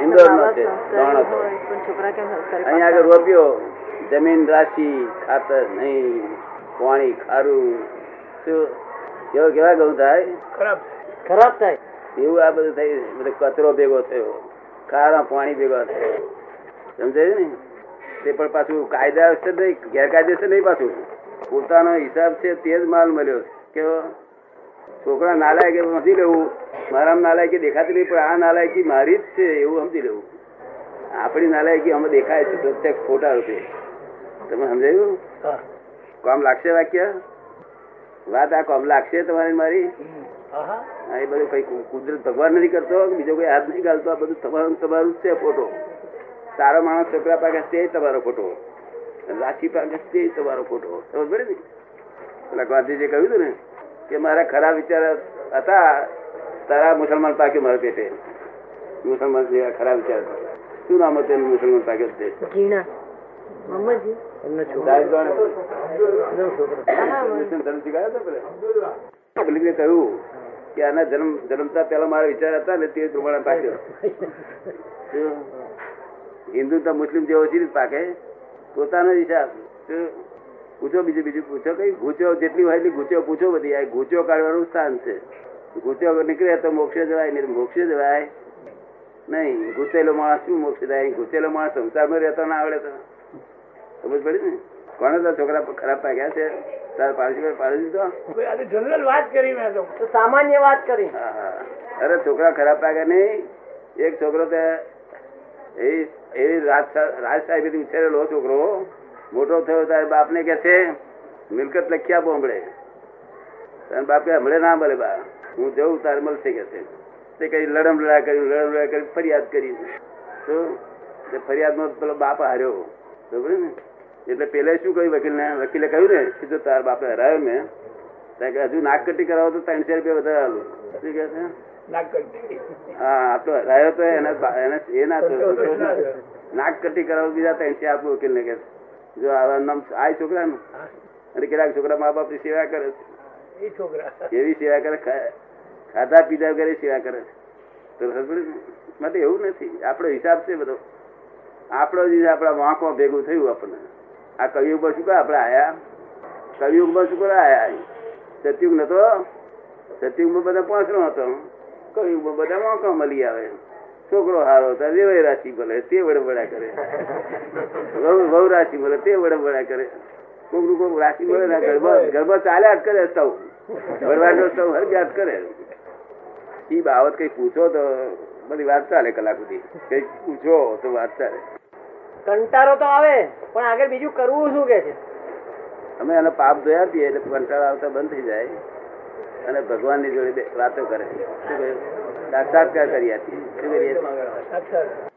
ઇન્દોરનો છે હતો અહીંયા આગળ રોપ્યો જમીન રાશી ખાતર નહીં પાણી ખારું. શું? કેવો કેવા ઘઉં થાય? ખરાબ ખરાબ થાય. એવું આ બધું થઈ બધો કચરો ભેગો થયો. ખારા પાણી ભેગો થયો. સમજાયું ને? તે પણ પાછું કાયદા છે નહીં ગેરકાયદેસર નહીં પાછું. પોતાનો હિસાબ છે તે જ માલ મળ્યો. કેવો? છોકરા નાલાયક સમજી લેવું. મારા નાલાયકી દેખાતી નહીં પણ આ નાલાયકી મારી જ છે એવું સમજી લેવું. આપણી નાલાયકી અમે દેખાય છે પ્રત્યક્ષ ખોટા રૂપે તમે સમજાયું? કોમ લાગશે વાક્ય? વાત આ કોમ લાગશે તમારી મારી? હા, એ બધું કઈ કુદરત ભગવાન નથી કરતો બીજો કોઈ હાથ નહીં ગાલતો આ બધું તમારું તમારું જ છે ફોટો. સારો માણસ છોકરા પાસે તે તમારો ફોટો. લાઠી પાસે તે તમારો ફોટો. સમજ પડે ને? પેલા ગાંધીજી કહ્યું હતું ને કે મારા ખરાબ વિચાર હતા તારા મુસલમાન પાક્યો મારા પેટે. મુસલમાન જેવા ખરાબ વિચાર શું નામ હતું એનું મુસલમાન પાક્યો તે? કહ્યું કે આના જન્મ જન્મતા પેલા મારા વિચાર હતા ને તે પ્રમાણે પાક્યો. હિન્દુ તો મુસ્લિમ જેવો છે પાકે. પોતાનો જ હિસાબ? પૂછો બીજું બીજું પૂછો કઈ? ગૂંચો જેટલી હોય એટલી ગૂંચો પૂછો બધી. આ ગૂંચો કાઢવાનું સ્થાન છે. ગૂંચો નીકળે તો મોક્ષે જવાય નહીં તો મોક્ષે જવાય. નહીં ગૂંચેલો માણસ શું મોક્ષે જાય? ગૂંચેલો માણસ સંસારમાં રહેતો ના આવડે તો. સમજ પડી ને? કોને તો છોકરા ખરાબ પાક્યા છે? તારે પાડી પાડી દીધો જનરલ વાત કરી મેં તો. તો સામાન્ય વાત કરી. હા, હા. અરે છોકરા ખરાબ પાક્યા નહીં. એક છોકરો તો એવી એવી રાજ રાજ સાહેબ ઉછેરેલો છોકરો. મોટો થયો તારે બાપને કે છે મિલકત લખી આપો હમણે તારે બાપ કે હમણે ના મળે બા. હું જઉં તારે મળશે કે છે? તે કઈ લડમ લડા કર્યું લડમ લડા કરી ફરિયાદ કરી તો તે ફરિયાદમાં પેલો બાપ હાર્યો. બરોબર ને? એટલે પેલે શું કહ્યું? વકીલને વકીલે કહ્યું ને કે જો તાર બાપે હરાયો મેં ત્યાં કે હજુ નાક કટી કરાવો તો ત્રણસો રૂપિયા વધારે આલું. શું કહે છે? હા આટલો હરાયો તો એના એને એ ના થયો, ના નાક કટી કરાવો બીજા ત્રણસો વકીલ વકીલને કે જો આવા નામ આ છોકરાનું. અને કેટલાક છોકરા મા બાપની સેવા કરે છે. એવી સેવા કરે ખાધા પીધા વગેરે સેવા કરે છે. તો? માટે એવું નથી. આપણો હિસાબ છે બધો. આપણો જ આપણા વાંકમાં ભેગું થયું આપણને. આ કવિયુગ પર શું કરે? આપણે આયા. કવિયુગ પર શું કરે? આયા સતયુગ નતો. સતયુગમાં બધા પાંચરો હતો. કવિયુગમાં બધા વાંકો મળી આવે. છોકરો હારો હતા, વેવાઈ રાશિ બોલે તે વડબડા કરે. વહુ વહુ રાશિ બોલે તે વડબડા કરે. કોક કોક રાશિ બોલે ગરબા ગરબા ચાલ્યા જ કરે સૌ. વડવાડો સૌ હરગ્યા જ કરે. ઈ બાબત કઈ પૂછો તો બધી વાત ચાલે કલાક સુધી. કઈ પૂછો તો વાત ચાલે. કંટારો તો આવે પણ આગળ બીજું કરવું શું કે છે? અમે એનો પાપ ધોયા પીએ એટલે કંટાળો આવતા બંધ થઈ જાય. અને ભગવાનની જોડે વાતો કરે. સાક્ષાત્કાર કરી આપીએ શું કરીએ?